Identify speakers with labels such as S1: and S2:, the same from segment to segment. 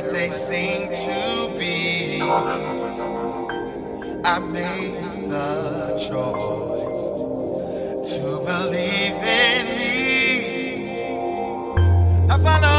S1: what they seem to be. I made the choice to believe in me. I follow.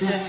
S2: yeah.